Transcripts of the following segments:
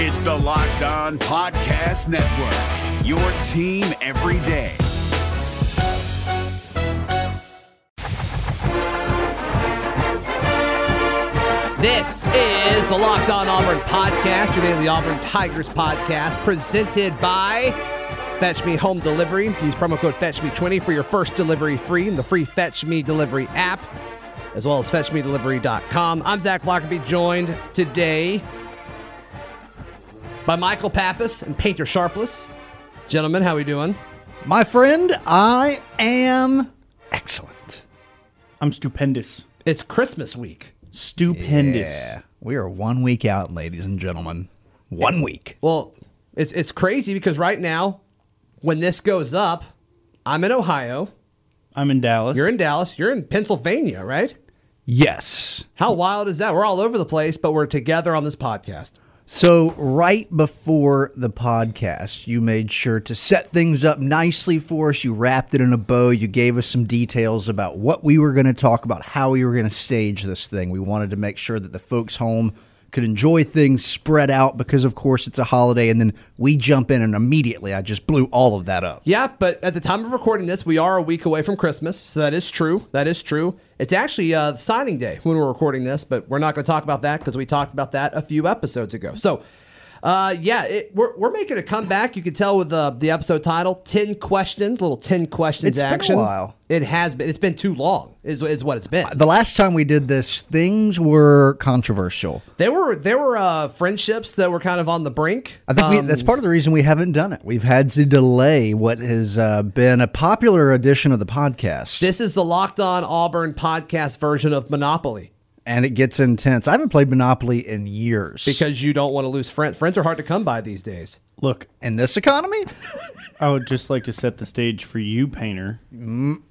It's the Locked On Podcast Network, your team every day. This is the Locked On Auburn podcast, your daily Auburn Tigers podcast, presented by Fetch Me Home Delivery. Use promo code FetchMe20 for your first delivery free in the free Fetch Me Delivery app, as well as FetchMeDelivery.com. I'm Zac Blackerby, joined today by Michael Pappas and Painter Sharpless. Gentlemen, how are we doing? My friend, I am excellent. I'm stupendous. It's Christmas week. Stupendous. Yeah, we are one week out, ladies and gentlemen. One week. Well, it's it's crazy because right now, when this goes up, I'm in Ohio. I'm in Dallas. You're in Dallas. You're in Pennsylvania, right? Yes. How wild is that? We're all over the place, but we're together on this podcast. So, right before the podcast, you made sure to set things up nicely for us. You wrapped it in a bow. You gave us some details about what we were going to talk about, how we were going to stage this thing. We wanted to make sure that the folks home could enjoy things spread out because, of course, it's a holiday. And then we jump in, and immediately I just blew all of that up. Yeah, but at the time of recording this, we are a week away from Christmas, so that is true. That is true. It's actually uh, signing day when we're recording this, but we're not going to talk about that because we talked about that a few episodes ago. So, uh, yeah, it, we're, we're making a comeback. You can tell with the the episode title, ten questions, little ten questions It's been a action. while. It has been. It's been too long. Is is what it's been. The last time we did this, things were controversial. There were there were uh, friendships that were kind of on the brink. I think we, Um, that's part of the reason we haven't done it. We've had to delay what has uh, been a popular edition of the podcast, This is the Locked On Auburn podcast version of Monopoly and it gets intense. I haven't played Monopoly in years because you don't want to lose friends. Friends are hard to come by these days. Look, in this economy, I would just like to set the stage for you, Painter.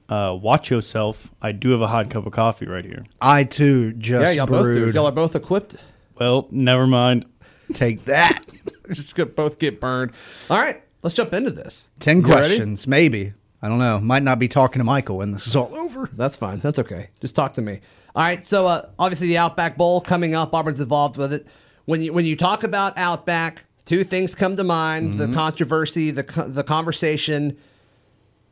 Uh, watch yourself. I do have a hot cup of coffee right here. I too just Yeah, just y'all both do. Y'all are both equipped. Well, never mind. Take that. Just gonna both get burned. All right, let's jump into this. Ten You ready? questions, maybe. I don't know. Might not be talking to Michael when this is all over. That's fine. That's okay. Just talk to me. All right. So uh, obviously the Outback Bowl coming up. Auburn's involved with it. When you when you talk about Outback, two things come to mind: the controversy, the the conversation.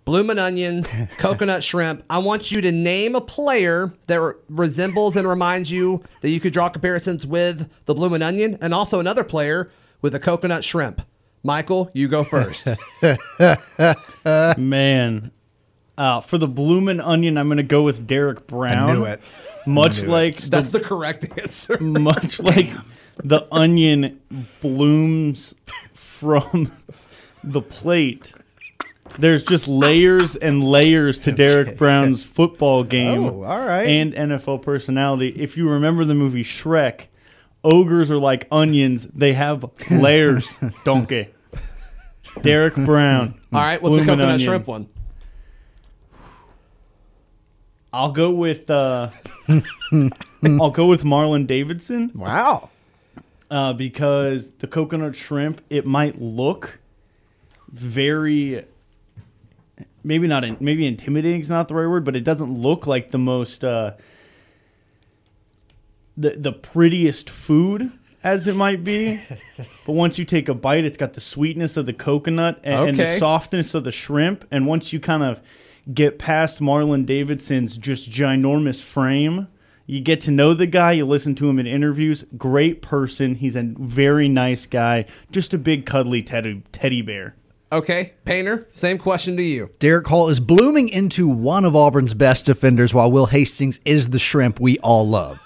Bloomin' onion, coconut shrimp. I want you to name a player that re- resembles and reminds you that you could draw comparisons with the bloomin' onion, and also another player with a coconut shrimp. Michael, you go first. Man. Uh, for the bloomin' onion, I'm going to go with Derrick Brown. knew it. Much like the, That's the correct answer. much like the onion blooms from the plate. There's just layers and layers to Derrick Brown's football game Oh, all right. and NFL personality. If you remember the movie Shrek, ogres are like onions. They have layers. Donkey. Derrick Brown. All right, what's the Bloomin' coconut onion. shrimp one? I'll go with uh, I'll go with Marlon Davidson. Wow. uh, because the coconut shrimp it might look very maybe not in, maybe intimidating is not the right word but it doesn't look like the most uh, the the prettiest food as it might be but once you take a bite it's got the sweetness of the coconut and, and the Okay. softness of the shrimp and once you kind of get past Marlon Davidson's just ginormous frame you get to know the guy you listen to him in interviews great person he's a very nice guy just a big cuddly teddy, teddy bear Okay, Painter, same question to you. Derick Hall is blooming into one of Auburn's best defenders, while Will Hastings is the shrimp we all love.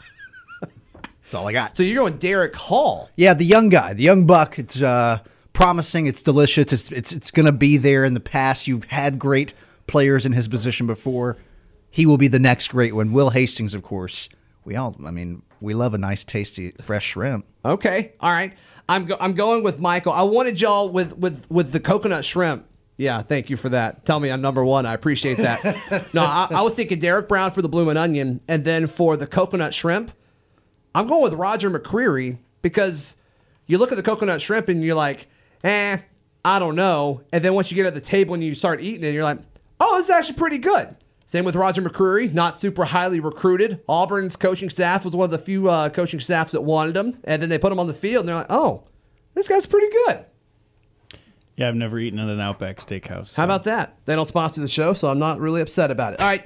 That's all I got. So you're going Derick Hall. Yeah, the young guy, the young buck. It's uh, promising. It's delicious. It's it's it's going to be there in the past. You've had great players in his position before. He will be the next great one. Will Hastings, of course. We all, I mean, we love a nice, tasty, fresh shrimp. Okay, all right. I'm go- I'm going with Michael. I wanted y'all with with with the coconut shrimp. Yeah, thank you for that. Tell me I'm number one. I appreciate that. no, I, I was thinking Derrick Brown for the bloomin' onion, and then for the coconut shrimp, I'm going with Roger McCreary because you look at the coconut shrimp and you're like, eh, I don't know. And then once you get at the table and you start eating it, you're like, oh, this is actually pretty good. Same with Roger McCreary, not super highly recruited. Auburn's coaching staff was one of the few uh, coaching staffs that wanted him, and then they put him on the field, and they're like, "Oh, this guy's pretty good. Yeah, I've never eaten at an Outback Steakhouse. How about that? They don't sponsor the show, so I'm not really upset about it. All right.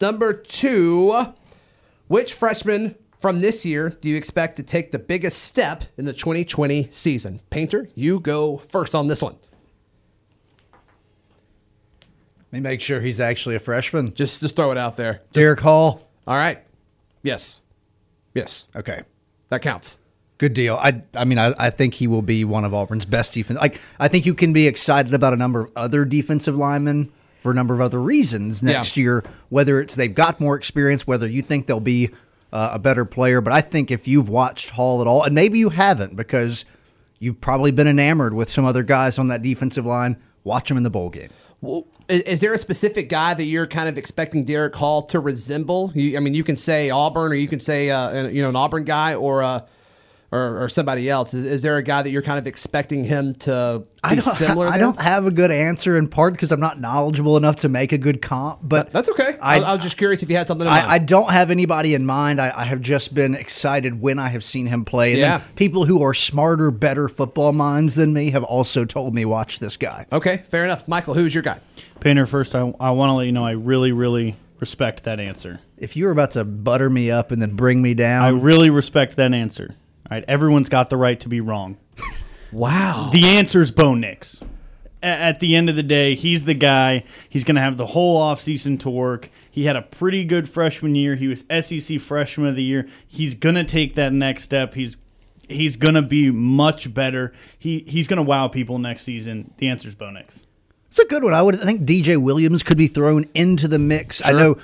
Number two, which freshman from this year do you expect to take the biggest step in the 2020 season? Painter, you go first on this one. Let me make sure he's actually a freshman. Just just throw it out there. Just- Derick Hall. all right. Yes. Yes. Okay. That counts. Good deal. I I mean I, I think he will be one of Auburn's best defense. Like I think you can be excited about a number of other defensive linemen for a number of other reasons next Yeah. year. Whether it's they've got more experience, whether you think they'll be uh, a better player. But I think if you've watched Hall at all, and maybe you haven't because you've probably been enamored with some other guys on that defensive line, watch them in the bowl game. Well, is, there a specific guy that you're kind of expecting Derick Hall to resemble? You, I mean, you can say Auburn, or you can say uh, an- you know an Auburn guy, or uh, or, or somebody else. Is, is there a guy that you're kind of expecting him to be I don't, similar? I to? don't have a good answer in part because I'm not knowledgeable enough to make a good comp. But That's okay. I, I was just curious if you had something in mind. I, I don't have anybody in mind. I, I have just been excited when I have seen him play. And Yeah. people who are smarter, better football minds than me have also told me watch this guy. okay, fair enough. Michael, who's your guy? Painter, first, I, I want to let you know I really, really respect that answer. If you were about to butter me up and then bring me down, I really respect that answer. All right, everyone's got the right to be wrong. Wow. The answer's Bo Nix. A- At the end of the day, he's the guy. He's going to have the whole offseason to work. He had a pretty good freshman year. He was SEC Freshman of the Year. He's going to take that next step. He's he's going to be much better. He he's going to wow people next season. The answer's Bo Nix. it's a good one. I would I think DJ Williams could be thrown into the mix. I know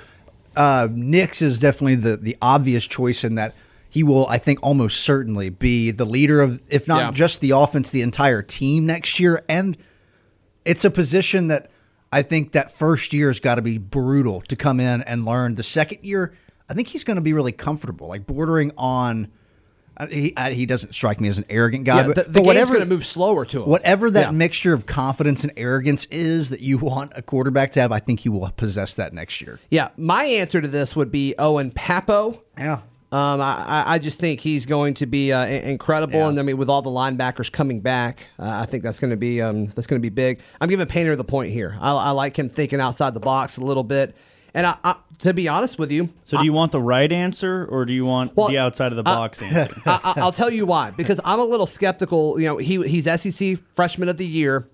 uh, Nix is definitely the the obvious choice in that he will, I think, almost certainly be the leader of, if not Yeah. just the offense, the entire team next year. And it's a position that I think that first year has got to be brutal to come in and learn. The second year, I think he's going to be really comfortable, like bordering on. uh, He uh, he doesn't strike me as an arrogant guy, Yeah, but, the, the but whatever going to move slower to him. whatever that Yeah. mixture of confidence and arrogance is that you want a quarterback to have, I think he will possess that next year. Yeah, my answer to this would be Owen Pappoe. Yeah. Um, I, I- just think he's going to be uh, incredible, Yeah. and I mean, with all the linebackers coming back, uh, I think that's going to be um, that's going to be big. I'm giving Painter the point here. I, I like him thinking outside the box a little bit, and I, to be honest with you, So, do you want the right answer or do you want Well, the outside of the box answer? I, I- I'll tell you why. Because I'm a little skeptical. You know, he he's SEC Freshman of the Year.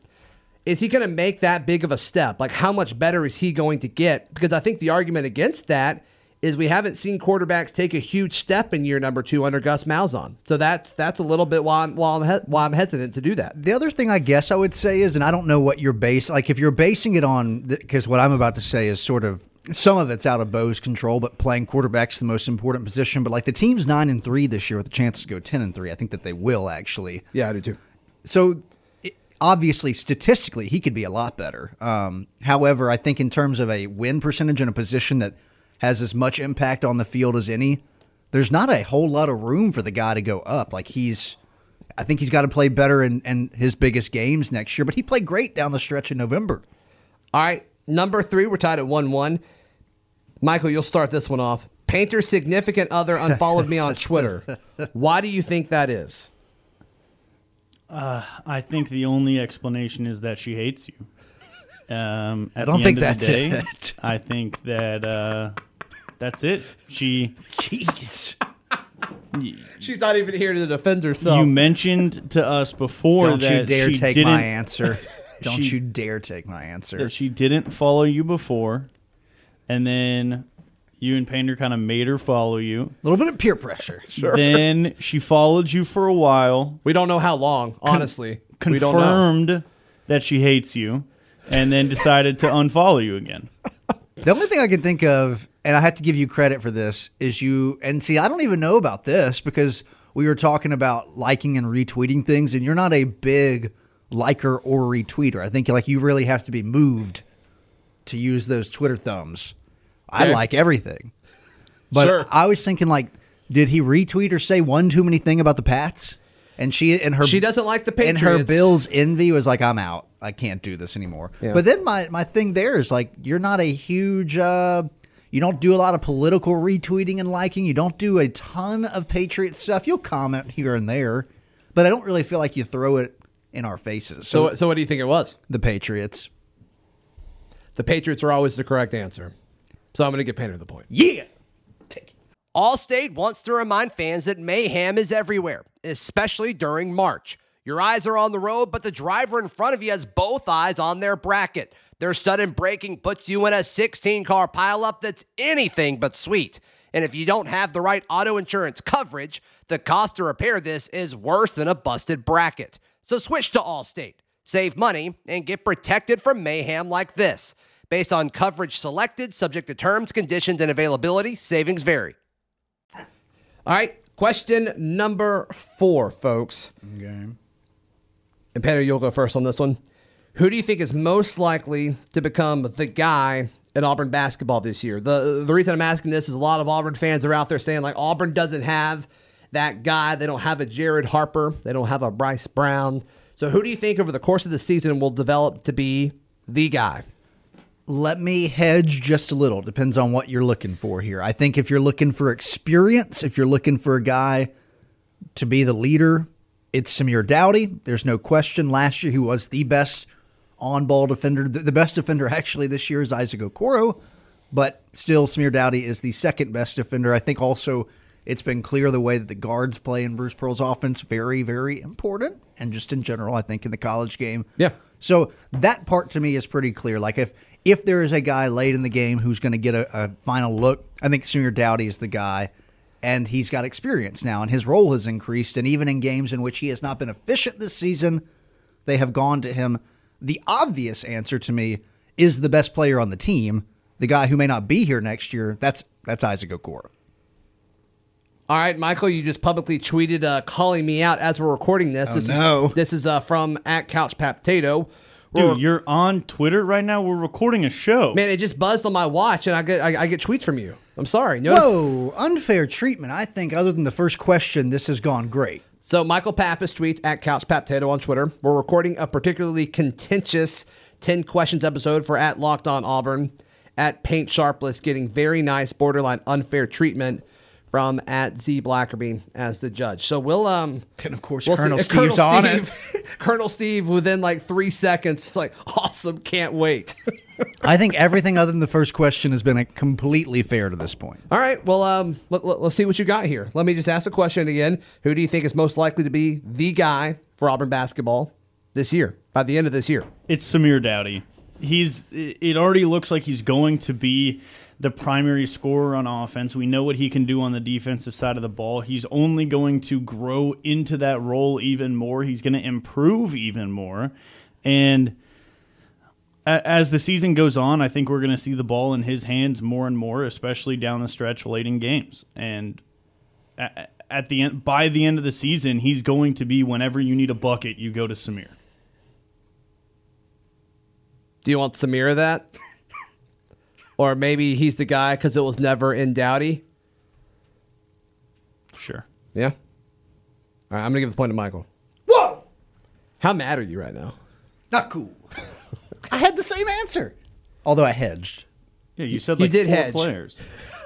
Is he going to make that big of a step? Like, how much better is he going to get? Because I think the argument against that is we haven't seen quarterbacks take a huge step in year number two under Gus Malzahn. So that's that's a little bit why I'm why I'm, he- why I'm hesitant to do that. The other thing I guess I would say is, and I don't know what you're base like if you're basing it on because what I'm about to say is sort of some of it's out of Bo's control, but playing quarterback's the most important position. But like the team's nine and three this year with a chance to go ten and three. I think that they will actually. Yeah, I do too. so obviously statistically he could be a lot better um, however i think in terms of a win percentage in a position that has as much impact on the field as any there's not a whole lot of room for the guy to go up like he's i think he's got to play better in, in his biggest games next year but he played great down the stretch in november All right, number three, we're tied at one one. Michael, you'll start this one off. Painter's significant other unfollowed me on Twitter. Why do you think that is? I think the only explanation is that she hates you. Um, at I don't the think end of that's the day, it. I think that uh, that's it. She, jeez She's not even here to defend herself. you mentioned to us before that. don't that you dare she take didn't, my answer don't she- you dare take my answer that she didn't follow you before, and then you and Painter kind of made her follow you. a little bit of peer pressure Sure. Then she followed you for a while, we don't know how long, honestly. we don't know. confirmed that she hates you, and then decided to unfollow you again. The only thing I can think of, and I have to give you credit for this, is you. And see, I don't even know about this because we were talking about liking and retweeting things, and you're not a big liker or retweeter. I think like you really have to be moved to use those Twitter thumbs. I like everything, but Sure. I was thinking like, did he retweet or say one too many thing about the Pats? And she and her She doesn't like the Patriots. and her Bills envy was like, I'm out. I can't do this anymore. Yeah. But then my my thing there is like, you're not a huge. uh you don't do a lot of political retweeting and liking. You don't do a ton of Patriot stuff. You'll comment here and there, but I don't really feel like you throw it in our faces. So, so what do you think it was? the Patriots. The Patriots are always the correct answer. So I'm going to give Painter the point. Yeah. Take it. Allstate wants to remind fans that mayhem is everywhere, especially during March. Your eyes are on the road, but the driver in front of you has both eyes on their bracket. Their sudden braking puts you in a 16 car pileup that's anything but sweet. And if you don't have the right auto insurance coverage, the cost to repair this is worse than a busted bracket. So switch to Allstate, save money, and get protected from mayhem like this. Based on coverage selected, subject to terms, conditions, and availability, savings vary. All right. Question number four, folks. Okay. And Painter, you'll go first on this one. Who do you think is most likely to become the guy at Auburn basketball this year? The the reason I'm asking this is a lot of Auburn fans are out there saying like Auburn doesn't have that guy. They don't have a Jared Harper. They don't have a Bryce Brown. So who do you think over the course of the season will develop to be the guy? Let me hedge just a little. Depends on what you're looking for here. I think if you're looking for experience, if you're looking for a guy to be the leader, it's Samir Doughty. There's no question. Last year, he was the best on ball defender. The, the best defender actually this year is Isaac Okoro, but still, Samir Doughty is the second best defender. I think also it's been clear the way that the guards play in Bruce Pearl's offense very, very important. And just in general, I think in the college game. Yeah. So that part to me is pretty clear. Like if if there is a guy late in the game who's going to get a, a final look, I think Samir Doughty is the guy, and he's got experience now, and his role has increased. And even in games in which he has not been efficient this season, they have gone to him. The obvious answer to me is the best player on the team, the guy who may not be here next year. That's that's Isaac Okoro. All right, Michael, you just publicly tweeted uh, calling me out as we're recording this. this no. is this is uh, from at Couch Potato. Dude, you're on Twitter right now. We're recording a show. Man, it just buzzed on my watch, and I get I, I get tweets from you. I'm sorry. No, Whoa, unfair treatment. I think other than the first question, this has gone great. So Michael Pappas tweets at Couch Potato on Twitter. We're recording a particularly contentious 10 questions episode for at Locked On Auburn. At Paint Sharpless getting very nice borderline unfair treatment from at Z Blackerby as the judge. So we'll um And of course, we'll see- Colonel uh, Steve's on it. Steve- Colonel Steve within like three seconds, like awesome, can't wait. I think everything other than the first question has been completely fair to this point. All right. Well, um, let, let, us see what you got here. Let me just ask a question again. Who do you think is most likely to be the guy for Auburn basketball this year, by the end of this year? It's Samir Doughty. He's. It already looks like he's going to be the primary scorer on offense. We know what he can do on the defensive side of the ball. He's only going to grow into that role even more. He's going to improve even more, and a- as the season goes on, I think we're going to see the ball in his hands more and more, especially down the stretch late in games. And at the end, by the end of the season, he's going to be whenever you need a bucket, you go to Samir. Do you want Samir that? or maybe he's the guy because it was never in Doughty? Sure. Yeah. All right. I'm going to give the point to Michael. Whoa! How mad are you right now? Not cool. I had the same answer, although I hedged. Yeah, you said You like did four hedge. players.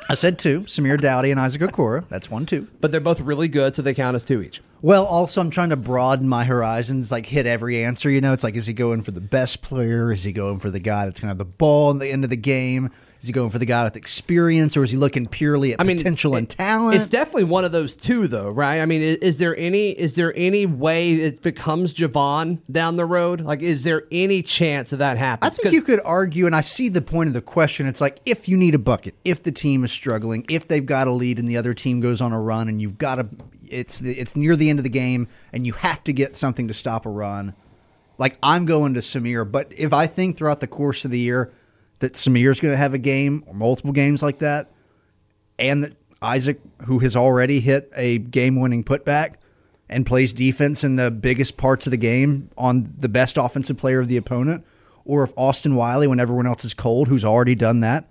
I said two: Samir Doughty and Isaac Okoro. That's one, two. But they're both really good, so they count as two each. Well, also I'm trying to broaden my horizons, like hit every answer. You know, it's like, is he going for the best player? Is he going for the guy that's going to have the ball in the end of the game? Is he going for the guy with experience, or is he looking purely at I mean, potential and talent? It's definitely one of those two, though, right? I mean, is, is there any is there any way it becomes J'Von down the road? Like, is there any chance of that happens? I think you could argue, and I see the point of the question. It's like if you need a bucket, if the team is struggling, if they've got a lead and the other team goes on a run, and you've got to, it's the, it's near the end of the game, and you have to get something to stop a run. Like I'm going to Samir, but if I think throughout the course of the year that Samir's going to have a game or multiple games like that, and that Isaac, who has already hit a game winning putback and plays defense in the biggest parts of the game on the best offensive player of the opponent, or if Austin Wiley, when everyone else is cold, who's already done that,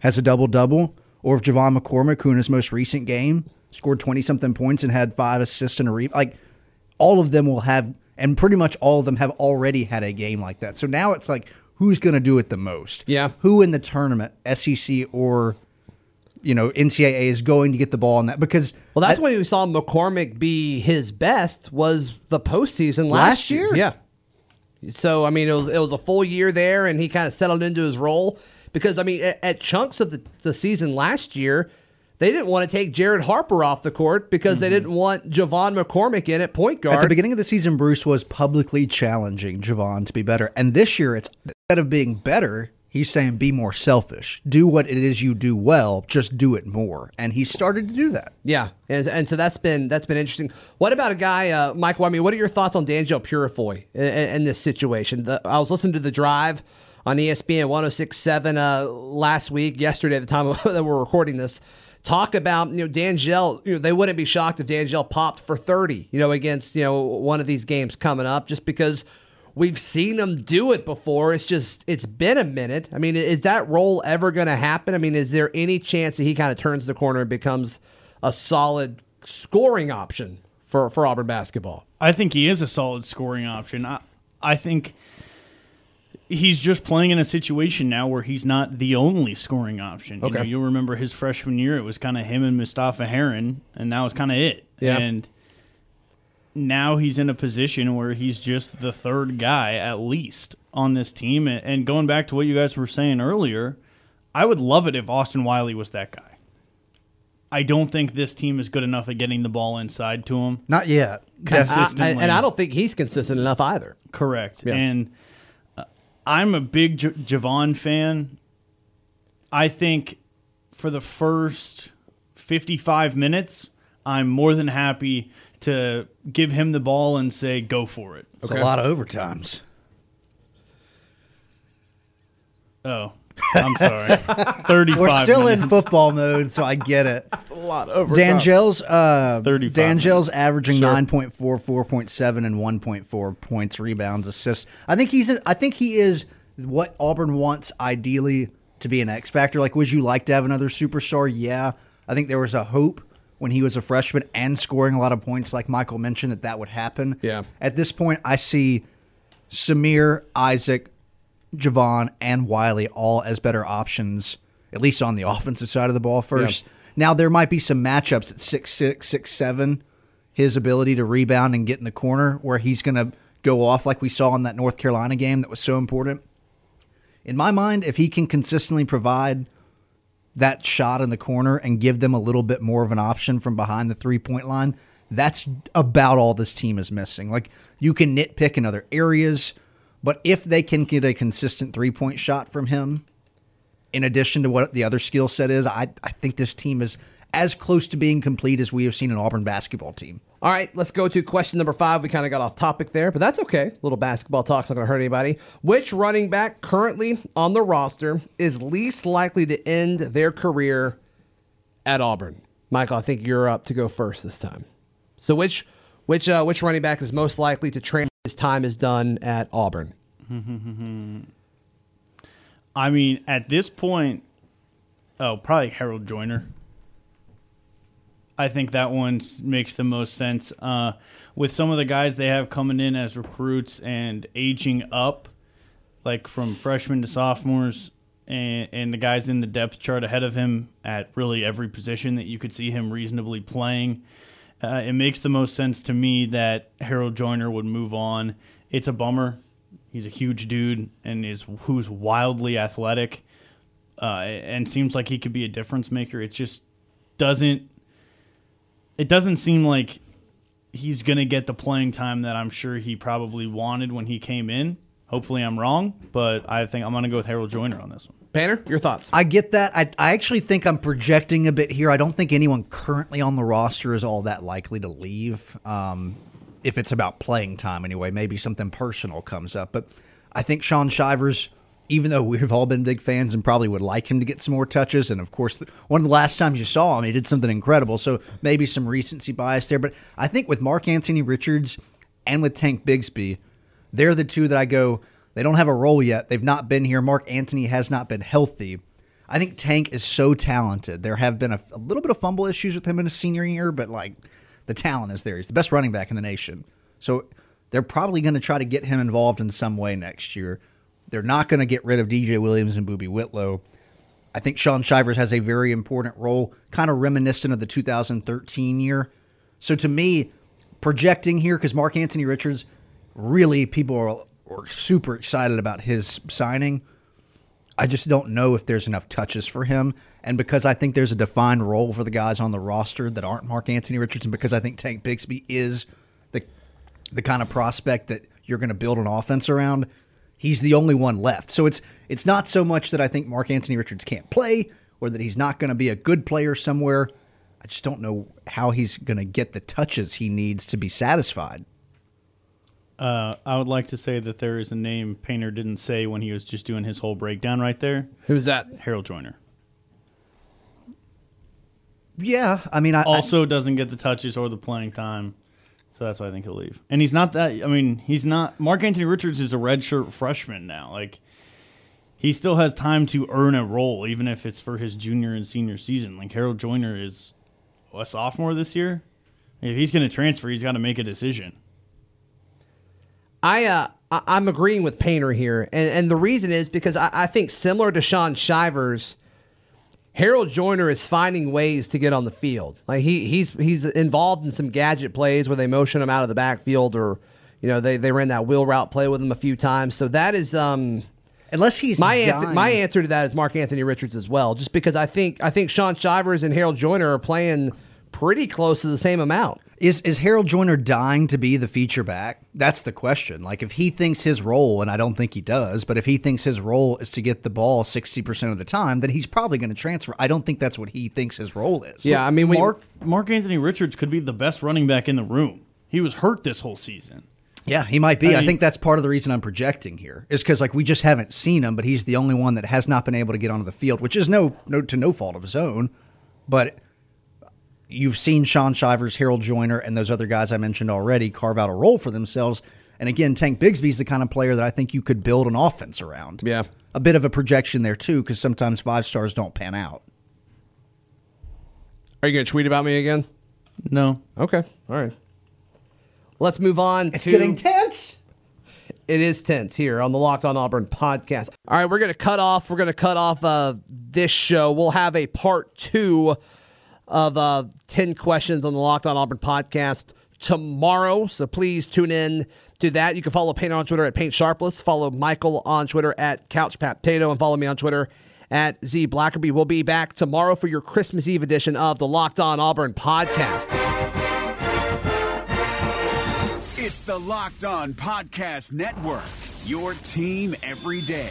has a double double, or if J'Von McCormick, who in his most recent game scored 20 something points and had five assists and a re like all of them will have and pretty much all of them have already had a game like that. So now it's like who's going to do it the most? Yeah. Who in the tournament, SEC or you know, NCAA is going to get the ball on that because Well, that's when we saw McCormick be his best was the postseason last, Last year? Yeah. So I mean, it was it was a full year there, and he kind of settled into his role because I mean, at, at chunks of the, the season last year, they didn't want to take Jared Harper off the court because they mm-hmm. didn't want J'Von McCormick in at point guard. At the beginning of the season, Bruce was publicly challenging J'Von to be better. And this year, it's instead of being better, he's saying be more selfish. Do what it is you do well, just do it more. And he started to do that. Yeah, and, and so that's been that's been interesting. What about a guy, uh, Michael? I mean, what are your thoughts on D'Angelo Purifoy in, in, this situation? The, I was listening to the drive on ESPN 106.7 uh, last week, yesterday, at the time that we're recording this. Talk about you know D'Angelo. You know they wouldn't be shocked if D'Angelo popped for 30. You know against you know one of these games coming up, just because we've seen him do it before. It's just it's been a minute. I mean, is that role ever going to happen? I mean, is there any chance that he kind of turns the corner and becomes a solid scoring option for, for Auburn basketball. I think he is a solid scoring option. I, I think he's just playing in a situation now where he's not the only scoring option. You Okay. know, you'll remember his freshman year; it was kind of him and Mustapha Heron, and that was kind of it. Yeah. And now he's in a position where he's just the third guy at least on this team. And- And going back to what you guys were saying earlier, I would love it if Austin Wiley was that guy. I don't think this team is good enough at getting the ball inside to him. Not yet. Cons- I- I- Consistently. and I don't think he's consistent enough either. Correct. Yeah. And uh, I'm a big J- J'Von fan. I think for the first 55 minutes, I'm more than happy to give him the ball and say, go for it. It's a lot of overtimes. Oh, I'm sorry. 35 We're still in football mode, so I get it. A lot over. Danjel's uh, 35 Danjel's averaging 9.4, 4.7, and 1.4 points, rebounds, assists. I think he's. A, I think he is what Auburn wants ideally to be an X factor. Like, would you like to have another superstar? Yeah, I think there was a hope when he was a freshman and scoring a lot of points, like Michael mentioned, that that would happen. Yeah. At this point, I see Samir, Isaac, J'Von, and Wiley all as better options, at least on the offensive side of the ball first. Now there might be some matchups at six six, six seven, his ability to rebound and get in the corner where he's gonna go off like we saw in that North Carolina game that was so important. In my mind, if he can consistently provide that shot in the corner and give them a little bit more of an option from behind the three point line, that's about all this team is missing. Like you can nitpick in other areas, but if they can get a consistent three point shot from him, in addition to what the other skill set is, I, I think this team is as close to being complete as we have seen an Auburn basketball team. All right, let's go to question number five. We kind of got off topic there, but that's okay. A little basketball talk's not going to hurt anybody. Which running back currently on the roster is least likely to end their career at Auburn? Michael, I think you're up to go first this time. So which which uh, which running back is most likely to train his time is done at Auburn? I mean, at this point, oh, probably Harold Joiner. I think that one makes the most sense. Uh, with some of the guys they have coming in as recruits and aging up, like from freshmen to sophomores, and, and the guys in the depth chart ahead of him at really every position that you could see him reasonably playing, uh, it makes the most sense to me that Harold Joiner would move on. It's a bummer. He's a huge dude and is who's wildly athletic, uh, and seems like he could be a difference maker. It just doesn't. It doesn't seem like he's gonna get the playing time that I'm sure he probably wanted when he came in. Hopefully, I'm wrong, but I think I'm gonna go with Harold Joiner on this one. Painter, your thoughts? I get that. I, I actually think I'm projecting a bit here. I don't think anyone currently on the roster is all that likely to leave. Um, if it's about playing time anyway, maybe something personal comes up. But I think Shaun Shivers even though we've all been big fans and probably would like him to get some more touches. And of course, one of the last times you saw him, he did something incredible. So maybe some recency bias there. But I think with Mark Anthony Richards and with Tank Bigsby, they're the two that I go, they don't have a role yet. They've not been here. Mark Anthony has not been healthy. I think Tank is so talented. There have been a, a little bit of fumble issues with him in his senior year, but like the talent is there. He's the best running back in the nation. So they're probably going to try to get him involved in some way next year. They're not going to get rid of DJ Williams and Boobee Whitlow. I think Shaun Shivers has a very important role, kind of reminiscent of the 2013 year. So to me, projecting here, because Mark Anthony Richards, really people are, are super excited about his signing. I just don't know if there's enough touches for him. And because I think there's a defined role for the guys on the roster that aren't Mark Anthony Richards, and because I think Tank Bigsby is the the kind of prospect that you're going to build an offense around, he's the only one left. So it's it's not so much that I think Mark Anthony Richards can't play or that he's not going to be a good player somewhere. I just don't know how he's going to get the touches he needs to be satisfied. Uh, I would like to say that there is a name Painter didn't say when he was just doing his whole breakdown right there. Who's that? Harold Joiner. Yeah, I mean, I Also doesn't get the touches or the playing time. So that's why I think he'll leave. And he's not that I mean, he's not Mark Anthony Richards is a redshirt freshman now. Like he still has time to earn a role, even if it's for his junior and senior season. Like Harold Joiner is a sophomore this year. If he's going to transfer, he's got to make a decision. I uh I'm agreeing with Painter here, and and the reason is because I, I think similar to Shaun Shivers, Harold Joiner is finding ways to get on the field. Like he he's he's involved in some gadget plays where they motion him out of the backfield, or you know they they ran that wheel route play with him a few times. So that is um unless he's my answer, my answer to that is Mark Anthony Richards as well, just because I think I think Shaun Shivers and Harold Joiner are playing pretty close to the same amount. Is is Harold Joiner dying to be the feature back? That's the question. Like if he thinks his role, and I don't think he does, but if he thinks his role is to get the ball sixty percent of the time, then he's probably going to transfer. I don't think that's what he thinks his role is. Yeah, I mean, we, Mark Mark Anthony Richards could be the best running back in the room. He was hurt this whole season. Yeah, he might be. I I, think that's part of the reason I'm projecting here is because like we just haven't seen him, but he's the only one that has not been able to get onto the field, which is no no to no fault of his own. But you've seen Shaun Shivers, Harold Joiner, and those other guys I mentioned already carve out a role for themselves. And again, Tank Bigsby's the kind of player that I think you could build an offense around. Yeah. a bit of a projection there too, because sometimes five stars don't pan out. are you going to tweet about me again? No. Okay, all right. Let's move on it's to getting tense. it is tense here on the Locked On Auburn podcast. All right, we're gonna cut off. We're gonna cut off uh, this show. We'll have a part two of uh, ten questions on the Locked On Auburn podcast tomorrow. So please tune in to that. You can follow Painter on Twitter at Paint Sharpless. Follow Michael on Twitter at Couch Potato, and follow me on Twitter at Z Blackerby. We'll be back tomorrow for your Christmas Eve edition of the Locked On Auburn podcast. It's the Locked On Podcast Network, your team every day.